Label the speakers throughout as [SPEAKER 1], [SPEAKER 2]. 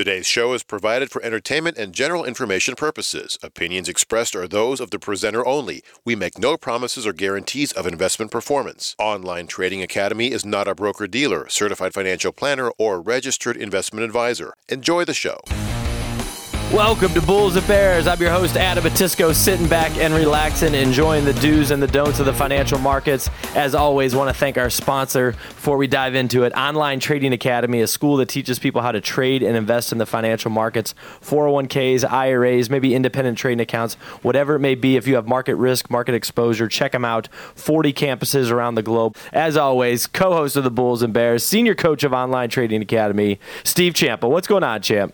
[SPEAKER 1] Today's show is provided for entertainment and general information purposes. Opinions expressed are those of the presenter only. We make no promises or guarantees of investment performance. Online Trading Academy is not a broker dealer, certified financial planner, or registered investment advisor. Enjoy the show.
[SPEAKER 2] Welcome to Bulls Bears. I'm your host, Adam Batisco, sitting back and relaxing, enjoying the do's and the don'ts of the financial markets. As always, want to thank our sponsor before we dive into it Online Trading Academy, a school that teaches people how to trade and invest in the financial markets, 401ks, IRAs, maybe independent trading accounts, whatever it may be. If you have market risk, market exposure, check them out. 40 campuses around the globe. As always, co host of the Bulls and Bears, senior coach of Online Trading Academy, Steve Champa. What's going on, Champ?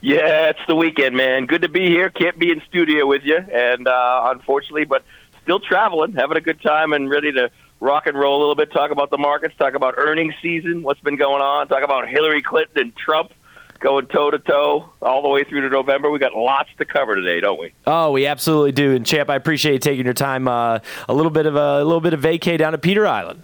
[SPEAKER 3] Yeah, it's the weekend, man. Good to be here. Can't be in studio with you, and uh, unfortunately, but still traveling, having a good time, and ready to rock and roll a little bit. Talk about the markets, talk about earnings season, what's been going on, talk about Hillary Clinton and Trump going toe to toe all the way through to November. We got lots to cover today, don't we?
[SPEAKER 2] Oh, we absolutely do. And Champ, I appreciate you taking your time. Uh, a little bit of a, a little bit of vacay down at Peter Island.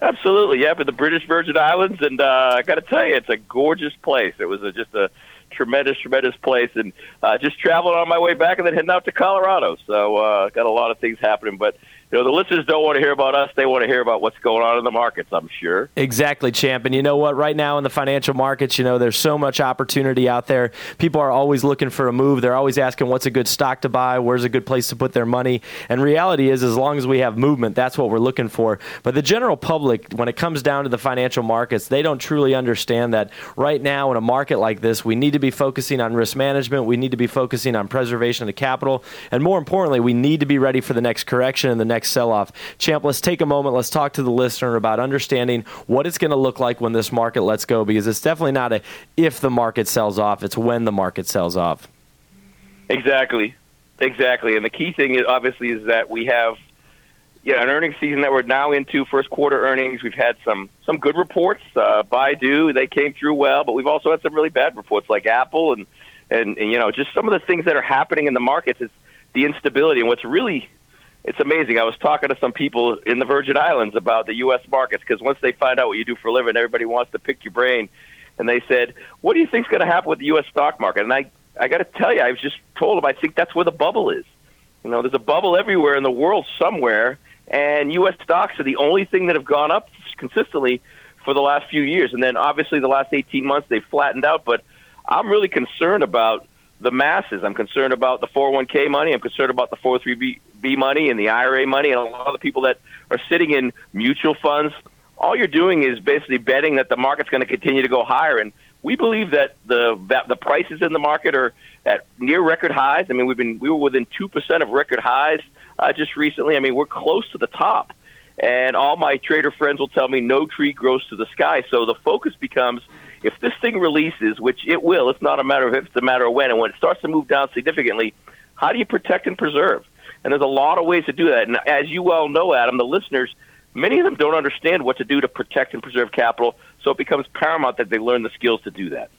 [SPEAKER 3] Absolutely, yeah, but the British Virgin Islands, and uh, I got to tell you, it's a gorgeous place. It was a, just a tremendous, tremendous place, and uh, just traveling on my way back, and then heading out to Colorado. So uh, got a lot of things happening, but you know, the listeners don't want to hear about us. They want to hear about what's going on in the markets, I'm sure.
[SPEAKER 2] Exactly, champ. And you know what? Right now in the financial markets, you know, there's so much opportunity out there. People are always looking for a move. They're always asking what's a good stock to buy, where's a good place to put their money. And reality is, as long as we have movement, that's what we're looking for. But the general public, when it comes down to the financial markets, they don't truly understand that right now in a market like this, we need to be focusing on risk management. We need to be focusing on preservation of the capital. And more importantly, we need to be ready for the next correction and the next next sell off. Champ, let's take a moment. Let's talk to the listener about understanding what it's going to look like when this market lets go because it's definitely not a if the market sells off, it's when the market sells off.
[SPEAKER 3] Exactly. Exactly. And the key thing is obviously is that we have yeah, an earnings season that we're now into, first quarter earnings. We've had some some good reports. Uh, Baidu, they came through well, but we've also had some really bad reports like Apple and, and and you know just some of the things that are happening in the markets is the instability. And what's really it's amazing. I was talking to some people in the Virgin Islands about the U.S. markets because once they find out what you do for a living, everybody wants to pick your brain. And they said, "What do you think's going to happen with the U.S. stock market?" And I, I got to tell you, I was just told them I think that's where the bubble is. You know, there's a bubble everywhere in the world somewhere, and U.S. stocks are the only thing that have gone up consistently for the last few years. And then obviously the last 18 months they've flattened out. But I'm really concerned about the masses. I'm concerned about the 401k money. I'm concerned about the 403b money and the IRA money and a lot of the people that are sitting in mutual funds. All you're doing is basically betting that the market's going to continue to go higher. And we believe that the that the prices in the market are at near record highs. I mean, we've been we were within two percent of record highs uh, just recently. I mean, we're close to the top. And all my trader friends will tell me no tree grows to the sky. So the focus becomes if this thing releases, which it will, it's not a matter of if, it's a matter of when, and when it starts to move down significantly, how do you protect and preserve? And there's a lot of ways to do that. And as you well know, Adam, the listeners, many of them don't understand what to do to protect and preserve capital, so it becomes paramount that they learn the skills to do that.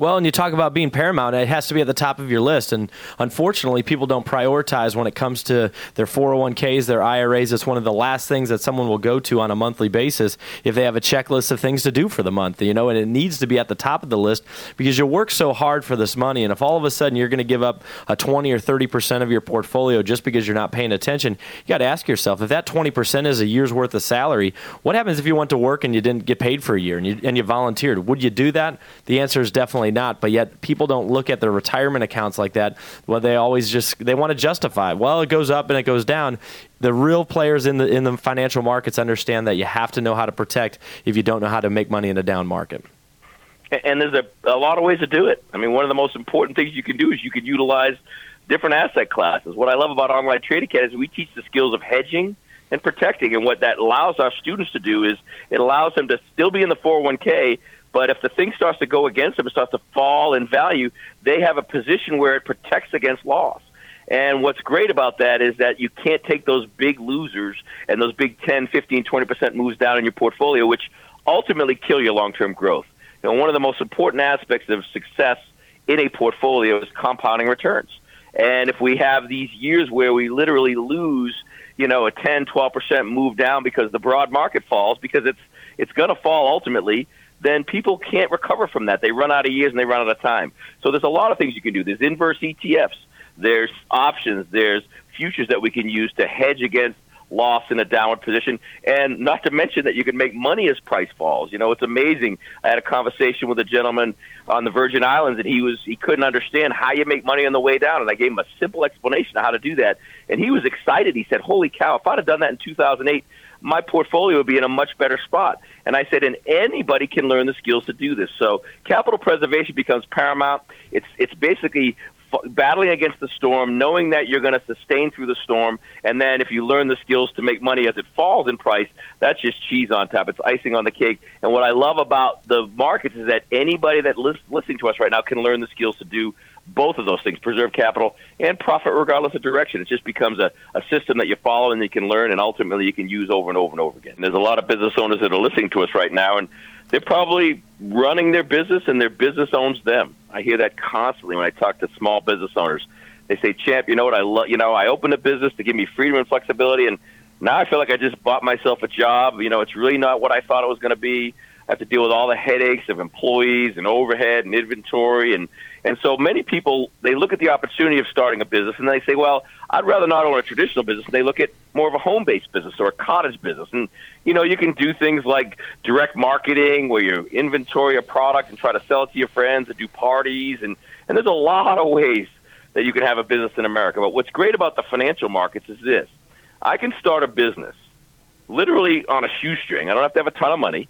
[SPEAKER 2] Well, and you talk about being paramount, it has to be at the top of your list. And unfortunately, people don't prioritize when it comes to their 401ks, their IRAs. It's one of the last things that someone will go to on a monthly basis if they have a checklist of things to do for the month, you know, and it needs to be at the top of the list because you work so hard for this money. And if all of a sudden you're going to give up a 20 or 30% of your portfolio just because you're not paying attention, you got to ask yourself if that 20% is a year's worth of salary, what happens if you went to work and you didn't get paid for a year and you, and you volunteered? Would you do that? The answer is definitely not. But yet people don't look at their retirement accounts like that. Well, they always just they want to justify. Well, it goes up and it goes down. The real players in the in the financial markets understand that you have to know how to protect if you don't know how to make money in a down market.
[SPEAKER 3] And there's a, a lot of ways to do it. I mean, one of the most important things you can do is you can utilize different asset classes. What I love about Online Trading Academy is we teach the skills of hedging and protecting. And what that allows our students to do is it allows them to still be in the 401k, but if the thing starts to go against them, it starts to fall in value, they have a position where it protects against loss. And what's great about that is that you can't take those big losers and those big 10, 15, 20% moves down in your portfolio, which ultimately kill your long-term growth. You know, one of the most important aspects of success in a portfolio is compounding returns. And if we have these years where we literally lose, you know, a 10, 12% move down because the broad market falls, because it's it's going to fall ultimately, then people can't recover from that. They run out of years and they run out of time. So there's a lot of things you can do. There's inverse ETFs. There's options. There's futures that we can use to hedge against loss in a downward position. And not to mention that you can make money as price falls. You know, it's amazing. I had a conversation with a gentleman on the Virgin Islands, and he was he couldn't understand how you make money on the way down. And I gave him a simple explanation of how to do that. And he was excited. He said, "Holy cow! If I'd have done that in 2008." My portfolio would be in a much better spot. And I said, and anybody can learn the skills to do this. So capital preservation becomes paramount. It's it's basically battling against the storm, knowing that you're going to sustain through the storm, and then if you learn the skills to make money as it falls in price, that's just cheese on top. It's icing on the cake. And what I love about the markets is that anybody that is listening to us right now can learn the skills to do both of those things preserve capital and profit regardless of direction. It just becomes a, a system that you follow and you can learn and ultimately you can use over and over and over again. And there's a lot of business owners that are listening to us right now and they're probably running their business and their business owns them. I hear that constantly when I talk to small business owners. They say, "Champ, you know what I love? You know, I opened a business to give me freedom and flexibility, and now I feel like I just bought myself a job. You know, it's really not what I thought it was going to be. Have to deal with all the headaches of employees and overhead and inventory and and so many people they look at the opportunity of starting a business and they say, well, I'd rather not own a traditional business. And they look at more of a home-based business or a cottage business. And you know, you can do things like direct marketing where you inventory a product and try to sell it to your friends and do parties and and there's a lot of ways that you can have a business in America. But what's great about the financial markets is this. I can start a business literally on a shoestring. I don't have to have a ton of money.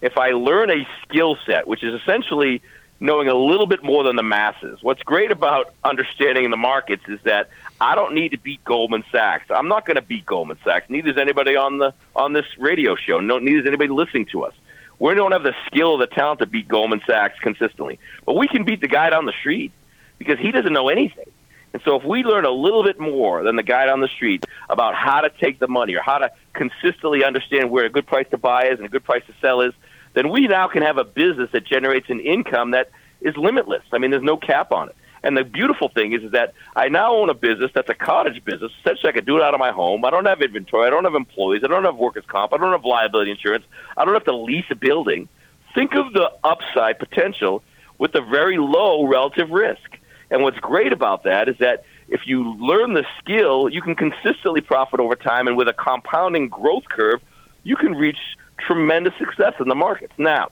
[SPEAKER 3] If I learn a skill set, which is essentially knowing a little bit more than the masses. What's great about understanding the markets is that I don't need to beat Goldman Sachs. I'm not going to beat Goldman Sachs. Neither is anybody on the on this radio show. No, neither is anybody listening to us. We don't have the skill or the talent to beat Goldman Sachs consistently, but we can beat the guy down the street because he doesn't know anything. And so, if we learn a little bit more than the guy down the street about how to take the money or how to consistently understand where a good price to buy is and a good price to sell is, then we now can have a business that generates an income that is limitless. I mean, there's no cap on it. And the beautiful thing is, is that I now own a business that's a cottage business, such that I can do it out of my home. I don't have inventory. I don't have employees. I don't have workers' comp. I don't have liability insurance. I don't have to lease a building. Think of the upside potential with a very low relative risk. And what's great about that is that if you learn the skill, you can consistently profit over time. And with a compounding growth curve, you can reach tremendous success in the markets. Now,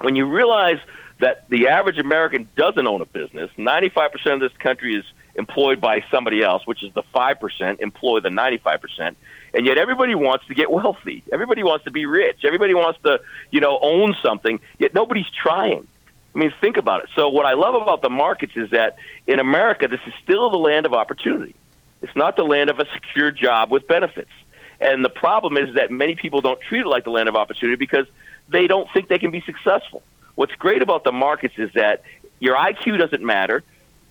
[SPEAKER 3] when you realize that the average American doesn't own a business, 95% of this country is employed by somebody else, which is the 5% employ the 95%. And yet everybody wants to get wealthy. Everybody wants to be rich. Everybody wants to, you know, own something, yet nobody's trying. I mean, think about it. So what I love about the markets is that in America, this is still the land of opportunity. It's not the land of a secure job with benefits. And the problem is that many people don't treat it like the land of opportunity because they don't think they can be successful. What's great about the markets is that your IQ doesn't matter.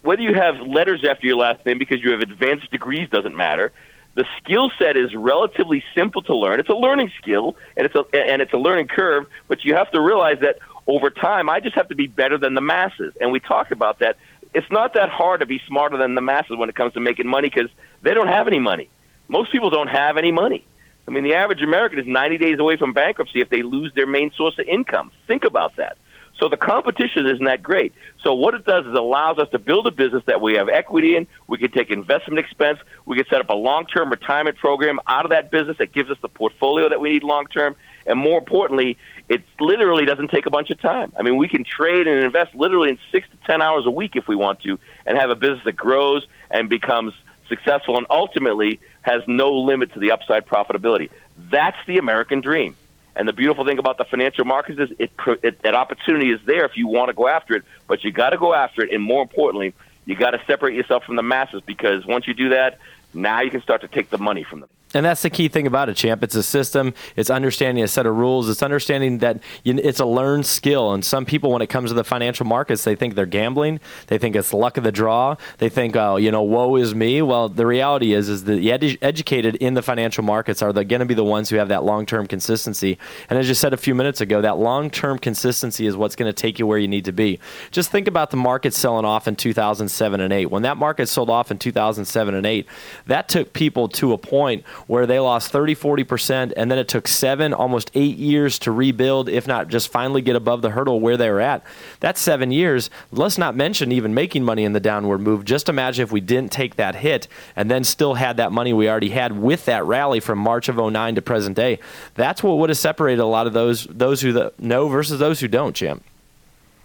[SPEAKER 3] Whether you have letters after your last name because you have advanced degrees doesn't matter. The skill set is relatively simple to learn. It's a learning skill and it's a and it's a learning curve, but you have to realize that over time I just have to be better than the masses. And we talked about that. It's not that hard to be smarter than the masses when it comes to making money because they don't have any money. Most people don't have any money. I mean, the average American is 90 days away from bankruptcy if they lose their main source of income. Think about that. So the competition isn't that great. So what it does is allows us to build a business that we have equity in. We can take investment expense. We can set up a long-term retirement program out of that business that gives us the portfolio that we need long-term. And more importantly, it literally doesn't take a bunch of time. I mean, we can trade and invest literally in six to ten hours a week if we want to, and have a business that grows and becomes successful and ultimately has no limit to the upside profitability. That's the American dream. And the beautiful thing about the financial markets is it, it, that opportunity is there if you want to go after it, but you got to go after it. And more importantly, you got to separate yourself from the masses because once you do that, now you can start to take the money from them.
[SPEAKER 2] And that's the key thing about it, champ. It's a system. It's understanding a set of rules. It's understanding that it's a learned skill. And some people, when it comes to the financial markets, they think they're gambling. They think it's luck of the draw. They think, oh, you know, woe is me. Well, the reality is, is that the edu- educated in the financial markets are going to be the ones who have that long-term consistency. And as you said a few minutes ago, that long-term consistency is what's going to take you where you need to be. Just think about the market selling off in 2007 and 8. When that market sold off in 2007 and 8, that took people to a point where they lost 30, 40%, and then it took seven, almost eight years to rebuild, if not just finally get above the hurdle where they were at. That's seven years. Let's not mention even making money in the downward move. Just imagine if we didn't take that hit and then still had that money we already had with that rally from March of 09 to present day. That's what would have separated a lot of those those who know versus those who don't, Jim.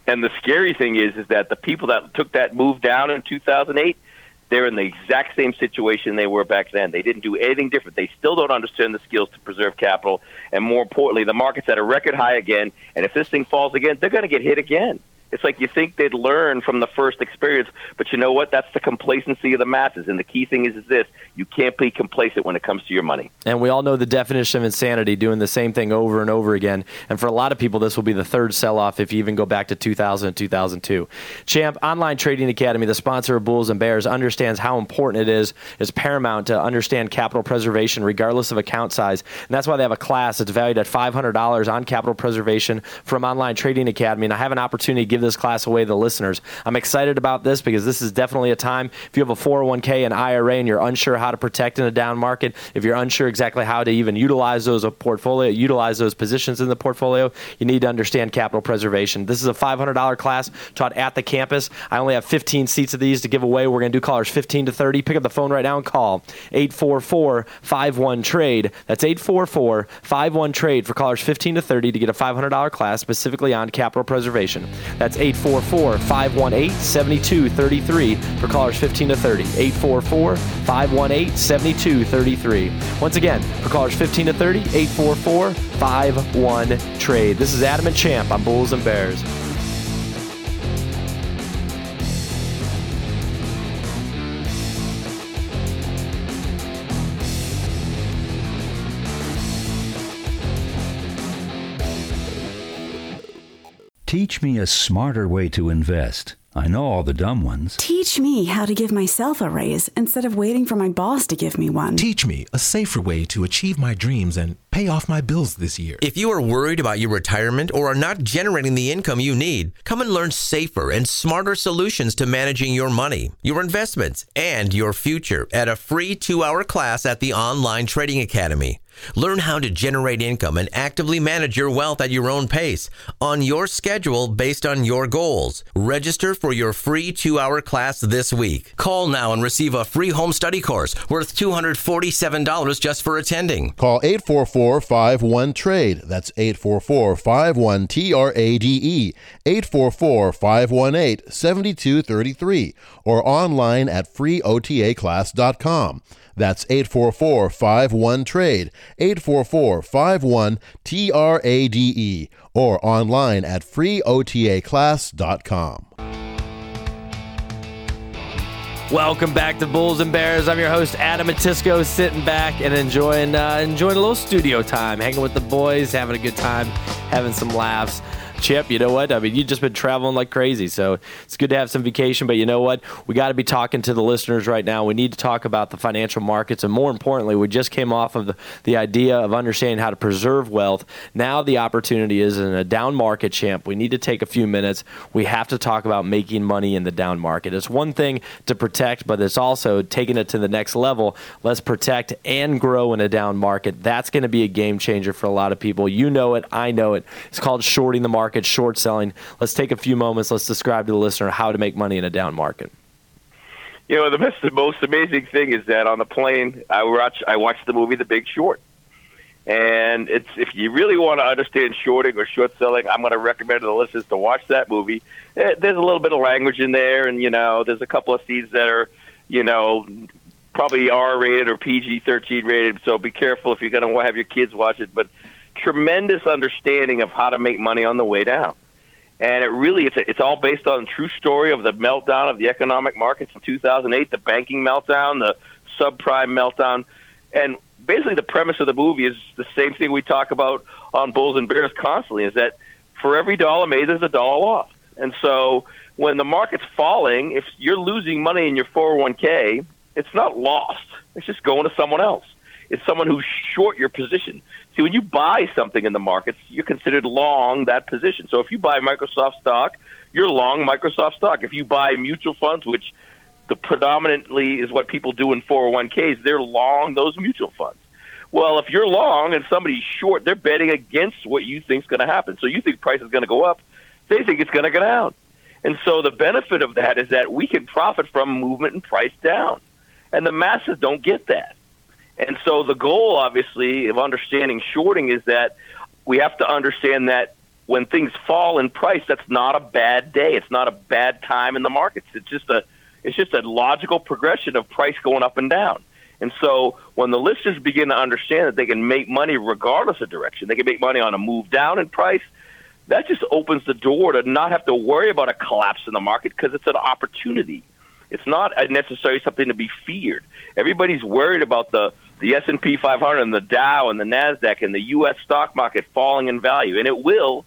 [SPEAKER 3] And the scary thing is, is that the people that took that move down in 2008, they're in the exact same situation they were back then. They didn't do anything different. They still don't understand the skills to preserve capital, and more importantly, the market's at a record high again. And if this thing falls again, they're going to get hit again. It's like you think they'd learn from the first experience, but you know what? That's the complacency of the masses. And the key thing is, is this: you can't be complacent when it comes to your money.
[SPEAKER 2] And we all know the definition of insanity, doing the same thing over and over again. And for a lot of people, this will be the third sell-off if you even go back to 2000 and 2002. Champ Online Trading Academy, the sponsor of Bulls and Bears, understands how important it is. It's paramount to understand capital preservation, regardless of account size. And that's why they have a class that's valued at $500 on capital preservation from Online Trading Academy. And I have an opportunity to give this class away to the listeners. I'm excited about this because this is definitely a time if you have a 401k and IRA and you're unsure how to protect in a down market, if you're unsure exactly how to even utilize those a portfolio, utilize those positions in the portfolio, you need to understand capital preservation. This is a $500 class taught at the campus. I only have 15 seats of these to give away. We're going to do callers 15 to 30. Pick up the phone right now and call 844 51 trade. That's 844 51 trade for callers 15 to 30 to get a $500 class specifically on capital preservation. That's 844 518 7233 for callers 15 to 30. 844 518 7233. Once again, for callers 15 to 30, 844 51 Trade. This is Adam and Champ on Bulls and Bears.
[SPEAKER 4] Teach me a smarter way to invest. I know all the dumb ones.
[SPEAKER 5] Teach me how to give myself a raise instead of waiting for my boss to give me one.
[SPEAKER 6] Teach me a safer way to achieve my dreams and pay off my bills this year.
[SPEAKER 7] If you are worried about your retirement or are not generating the income you need, come and learn safer and smarter solutions to managing your money, your investments, and your future at a free two hour class at the Online Trading Academy. Learn how to generate income and actively manage your wealth at your own pace, on your schedule based on your goals. Register for your free two hour class this week. Call now and receive a free home study course worth $247 just for attending.
[SPEAKER 1] Call 844 51 TRADE. That's 844 51 T R A D E. 844 518 7233. Or online at freeotaclass.com. That's 844 51 TRADE, 844 51 T R A D E, or online at freeotaclass.com.
[SPEAKER 2] Welcome back to Bulls and Bears. I'm your host Adam Matisco, sitting back and enjoying uh, enjoying a little studio time, hanging with the boys, having a good time, having some laughs. Chip, you know what? I mean, you've just been traveling like crazy, so it's good to have some vacation. But you know what? We got to be talking to the listeners right now. We need to talk about the financial markets, and more importantly, we just came off of the, the idea of understanding how to preserve wealth. Now the opportunity is in a down market, champ. We need to take a few minutes. We have to talk about making money in the down market. It's one thing to protect, but it's also taking it to the next level. Let's protect and grow in a down market. That's going to be a game changer for a lot of people. You know it. I know it. It's called shorting the market market, short selling. Let's take a few moments. Let's describe to the listener how to make money in a down market.
[SPEAKER 3] You know, the most, the most amazing thing is that on the plane, I watch I watched the movie The Big Short, and it's if you really want to understand shorting or short selling, I'm going to recommend to the listeners to watch that movie. Eh, there's a little bit of language in there, and you know, there's a couple of scenes that are, you know, probably R rated or PG 13 rated. So be careful if you're going to have your kids watch it. But tremendous understanding of how to make money on the way down. And it really, it's, a, it's all based on true story of the meltdown of the economic markets in 2008, the banking meltdown, the subprime meltdown. And basically the premise of the movie is the same thing we talk about on Bulls and Bears constantly, is that for every dollar made, there's a dollar lost. And so when the market's falling, if you're losing money in your 401k, it's not lost. It's just going to someone else. It's someone who's short your position. See, when you buy something in the markets, you're considered long that position. So if you buy Microsoft stock, you're long Microsoft stock. If you buy mutual funds, which the predominantly is what people do in 401ks, they're long those mutual funds. Well, if you're long and somebody's short, they're betting against what you think is going to happen. So you think price is going to go up, they think it's going to go down. And so the benefit of that is that we can profit from movement and price down. And the masses don't get that. And so the goal, obviously, of understanding shorting is that we have to understand that when things fall in price, that's not a bad day. It's not a bad time in the markets. It's just a it's just a logical progression of price going up and down. And so when the listeners begin to understand that they can make money regardless of direction, they can make money on a move down in price, that just opens the door to not have to worry about a collapse in the market because it's an opportunity. It's not necessarily something to be feared. Everybody's worried about the the S&P 500 and the Dow and the Nasdaq and the US stock market falling in value and it will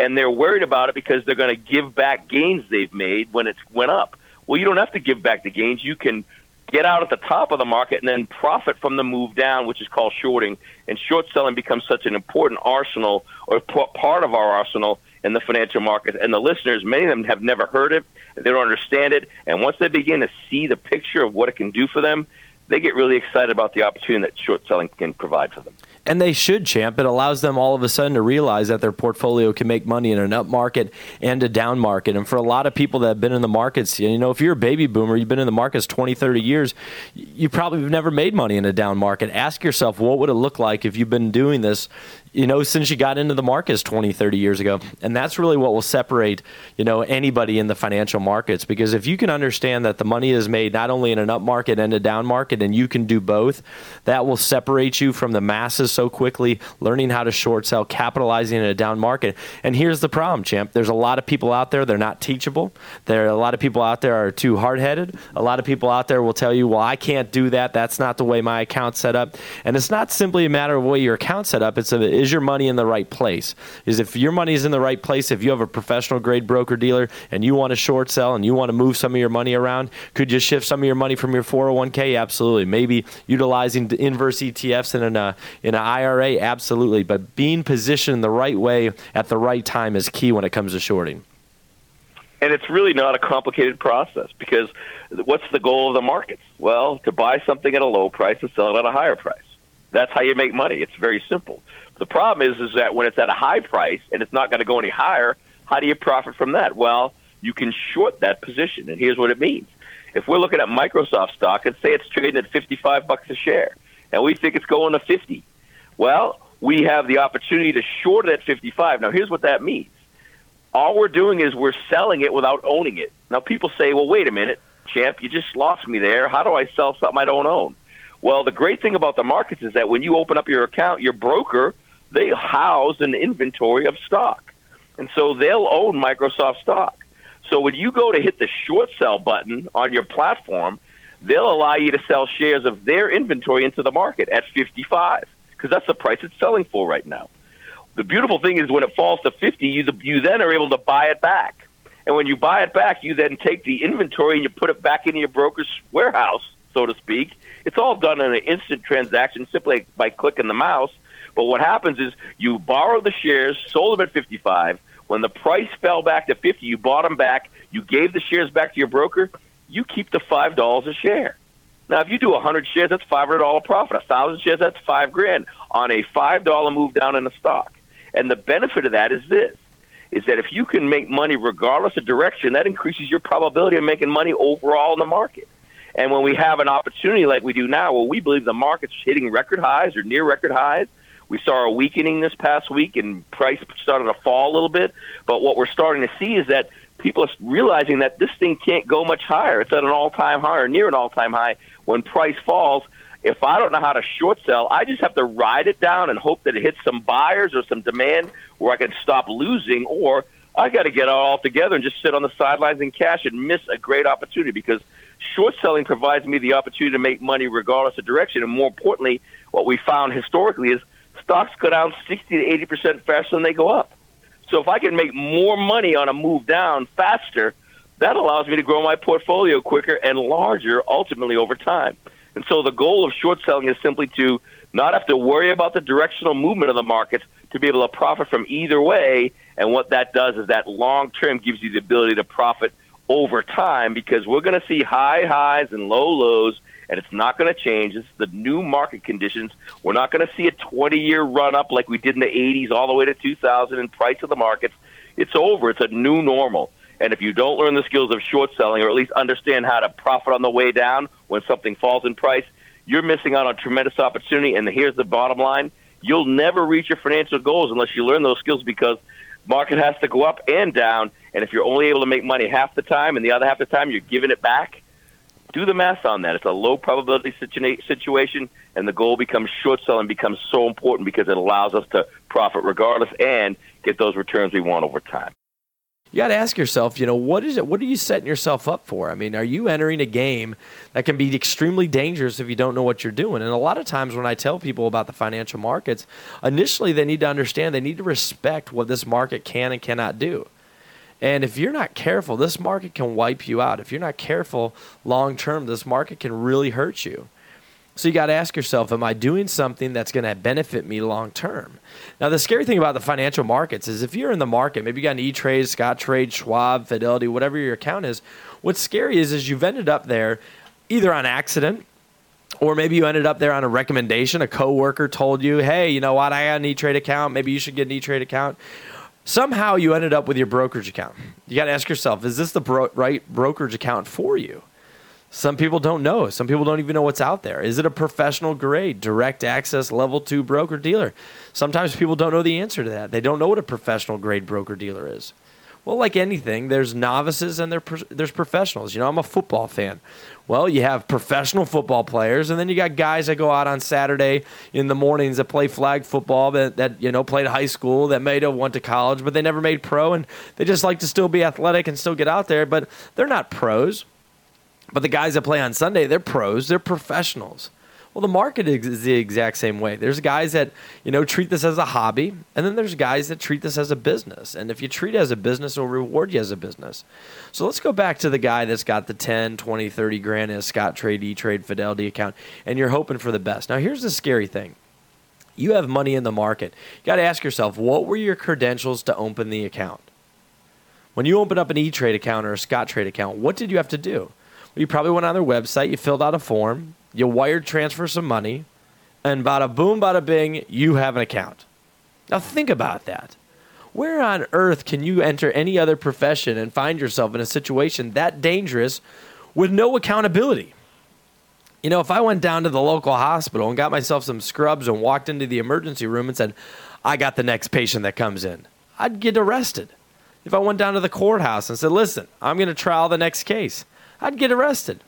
[SPEAKER 3] and they're worried about it because they're going to give back gains they've made when it went up. Well, you don't have to give back the gains. You can get out at the top of the market and then profit from the move down, which is called shorting. And short selling becomes such an important arsenal or part of our arsenal in the financial markets. And the listeners, many of them have never heard it, they don't understand it. And once they begin to see the picture of what it can do for them, they get really excited about the opportunity that short selling can provide for them.
[SPEAKER 2] And they should, champ. It allows them all of a sudden to realize that their portfolio can make money in an up market and a down market. And for a lot of people that have been in the markets, you know, if you're a baby boomer, you've been in the markets 20, 30 years, you probably have never made money in a down market. Ask yourself, what would it look like if you've been doing this you know, since you got into the markets 20, 30 years ago. And that's really what will separate, you know, anybody in the financial markets. Because if you can understand that the money is made not only in an up market and a down market, and you can do both, that will separate you from the masses so quickly, learning how to short sell, capitalizing in a down market. And here's the problem, champ. There's a lot of people out there, they're not teachable. There are a lot of people out there are too hard headed. A lot of people out there will tell you, well, I can't do that. That's not the way my account's set up. And it's not simply a matter of the way your account's set up. It's a is your money in the right place? Is if your money is in the right place, if you have a professional grade broker dealer and you want to short sell and you want to move some of your money around, could you shift some of your money from your 401k? Absolutely. Maybe utilizing inverse ETFs in an uh, in an IRA? Absolutely. But being positioned the right way at the right time is key when it comes to shorting.
[SPEAKER 3] And it's really not a complicated process because what's the goal of the markets? Well, to buy something at a low price and sell it at a higher price. That's how you make money. It's very simple. The problem is, is that when it's at a high price and it's not going to go any higher, how do you profit from that? Well, you can short that position, and here's what it means. If we're looking at Microsoft stock and say it's trading at 55 bucks a share, and we think it's going to 50, well, we have the opportunity to short it at 55. Now, here's what that means. All we're doing is we're selling it without owning it. Now, people say, well, wait a minute, champ, you just lost me there. How do I sell something I don't own? Well, the great thing about the markets is that when you open up your account, your broker they house an inventory of stock. And so they'll own Microsoft stock. So when you go to hit the short sell button on your platform, they'll allow you to sell shares of their inventory into the market at 55 because that's the price it's selling for right now. The beautiful thing is when it falls to 50, you, you then are able to buy it back. And when you buy it back, you then take the inventory and you put it back into your broker's warehouse, so to speak. It's all done in an instant transaction simply by clicking the mouse but what happens is you borrow the shares, sold them at 55. When the price fell back to 50, you bought them back. You gave the shares back to your broker. You keep the five dollars a share. Now, if you do 100 shares, that's $500 profit. A thousand shares, that's five grand on a five dollar move down in the stock. And the benefit of that is this: is that if you can make money regardless of direction, that increases your probability of making money overall in the market. And when we have an opportunity like we do now, where we believe the market's hitting record highs or near record highs, we saw a weakening this past week, and price started to fall a little bit. But what we're starting to see is that people are realizing that this thing can't go much higher. It's at an all-time high or near an all-time high. When price falls, if I don't know how to short sell, I just have to ride it down and hope that it hits some buyers or some demand where I can stop losing, or I got to get all together and just sit on the sidelines and cash and miss a great opportunity because short selling provides me the opportunity to make money regardless of direction. And more importantly, what we found historically is stocks go down 60 to 80 percent faster than they go up. So if I can make more money on a move down faster, that allows me to grow my portfolio quicker and larger ultimately over time. And so the goal of short selling is simply to not have to worry about the directional movement of the markets to be able to profit from either way. And what that does is that long term gives you the ability to profit over time because we're going to see high highs and low lows, and it's not going to change. It's the new market conditions. We're not going to see a 20 year run up like we did in the 80s all the way to 2000 in price of the markets. It's over. It's a new normal. And if you don't learn the skills of short selling, or at least understand how to profit on the way down when something falls in price, you're missing out on tremendous opportunity. And here's the bottom line you'll never reach your financial goals unless you learn those skills because market has to go up and down. And if you're only able to make money half the time and the other half the time you're giving it back, do the math on that. It's a low probability situation, and the goal becomes short selling becomes so important because it allows us to profit regardless and get those returns we want over time
[SPEAKER 2] you got to ask yourself, you know, what is it? What are you setting yourself up for? I mean, are you entering a game that can be extremely dangerous if you don't know what you're doing? And a lot of times when I tell people about the financial markets, initially they need to understand they need to respect what this market can and cannot do. And if you're not careful, this market can wipe you out. If you're not careful long term, this market can really hurt you. So you got to ask yourself, am I doing something that's going to benefit me long term? Now, the scary thing about the financial markets is if you're in the market, maybe you got an E Trade, Scottrade, Schwab, Fidelity, whatever your account is. What's scary is is you've ended up there either on accident or maybe you ended up there on a recommendation. A coworker told you, "Hey, you know what? I got an E Trade account. Maybe you should get an E Trade account." Somehow you ended up with your brokerage account. You got to ask yourself, is this the bro- right brokerage account for you? Some people don't know. Some people don't even know what's out there. Is it a professional grade, direct access level two broker dealer? Sometimes people don't know the answer to that. They don't know what a professional grade broker dealer is. Well, like anything, there's novices and there's professionals. You know, I'm a football fan. Well, you have professional football players, and then you got guys that go out on Saturday in the mornings that play flag football that, that you know played high school that may have went to college, but they never made pro, and they just like to still be athletic and still get out there, but they're not pros. But the guys that play on Sunday, they're pros, they're professionals. Well, the market is the exact same way. There's guys that, you know, treat this as a hobby, and then there's guys that treat this as a business. And if you treat it as a business, it'll reward you as a business. So let's go back to the guy that's got the 10, 20, 30 grand in a Scottrade, E Trade, Fidelity account, and you're hoping for the best. Now, here's the scary thing. You have money in the market. You got to ask yourself, what were your credentials to open the account? When you open up an E Trade account or a Scottrade account, what did you have to do? You probably went on their website, you filled out a form, you wired transfer some money, and bada boom, bada bing, you have an account. Now think about that. Where on earth can you enter any other profession and find yourself in a situation that dangerous with no accountability? You know, if I went down to the local hospital and got myself some scrubs and walked into the emergency room and said, I got the next patient that comes in, I'd get arrested. If I went down to the courthouse and said, listen, I'm going to trial the next case, I'd get arrested.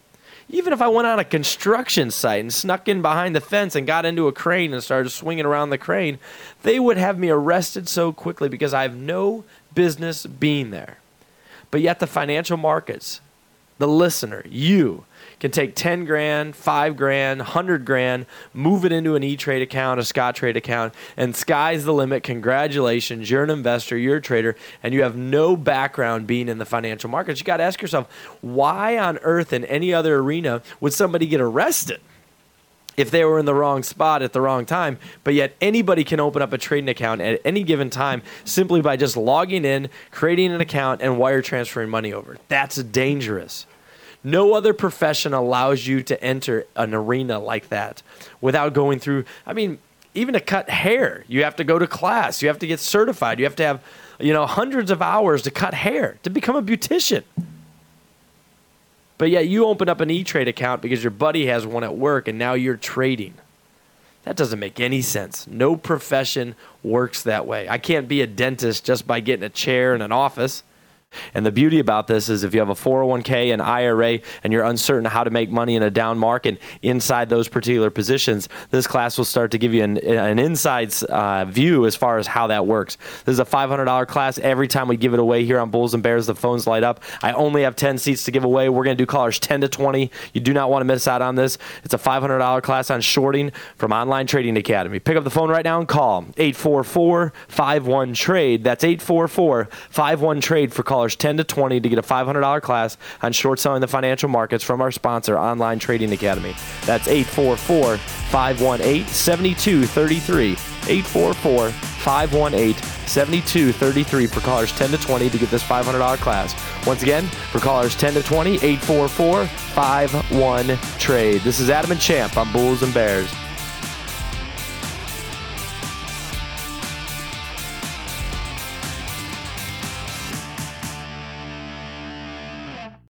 [SPEAKER 2] Even if I went on a construction site and snuck in behind the fence and got into a crane and started swinging around the crane, they would have me arrested so quickly because I have no business being there. But yet, the financial markets, the listener, you, can take 10 grand, 5 grand, 100 grand, move it into an E Trade account, a Scottrade account, and sky's the limit. Congratulations, you're an investor, you're a trader, and you have no background being in the financial markets. You got to ask yourself, why on earth in any other arena would somebody get arrested? if they were in the wrong spot at the wrong time. But yet, anybody can open up a trading account at any given time simply by just logging in, creating an account, and wire transferring money over. That's dangerous. No other profession allows you to enter an arena like that without going through. I mean, even to cut hair, you have to go to class. You have to get certified. You have to have, you know, hundreds of hours to cut hair to become a beautician. But yet you open up an E Trade account because your buddy has one at work and now you're trading. That doesn't make any sense. No profession works that way. I can't be a dentist just by getting a chair in an office. And the beauty about this is if you have a 401k, an IRA, and you're uncertain how to make money in a down market inside those particular positions, this class will start to give you an, an inside uh, view as far as how that works. This is a $500 class. Every time we give it away here on Bulls and Bears, the phones light up. I only have 10 seats to give away. We're going to do callers 10 to 20. You do not want to miss out on this. It's a $500 class on shorting from Online Trading Academy. Pick up the phone right now and call 844 51 Trade. That's 844 51 Trade for call callers 10 to 20 to get a $500 class on short selling the financial markets from our sponsor, Online Trading Academy. That's 844 518 7233. 844 518 7233 for callers 10 to 20 to get this $500 class. Once again, for callers 10 to 20, 844 51 trade. This is Adam and Champ on Bulls and Bears.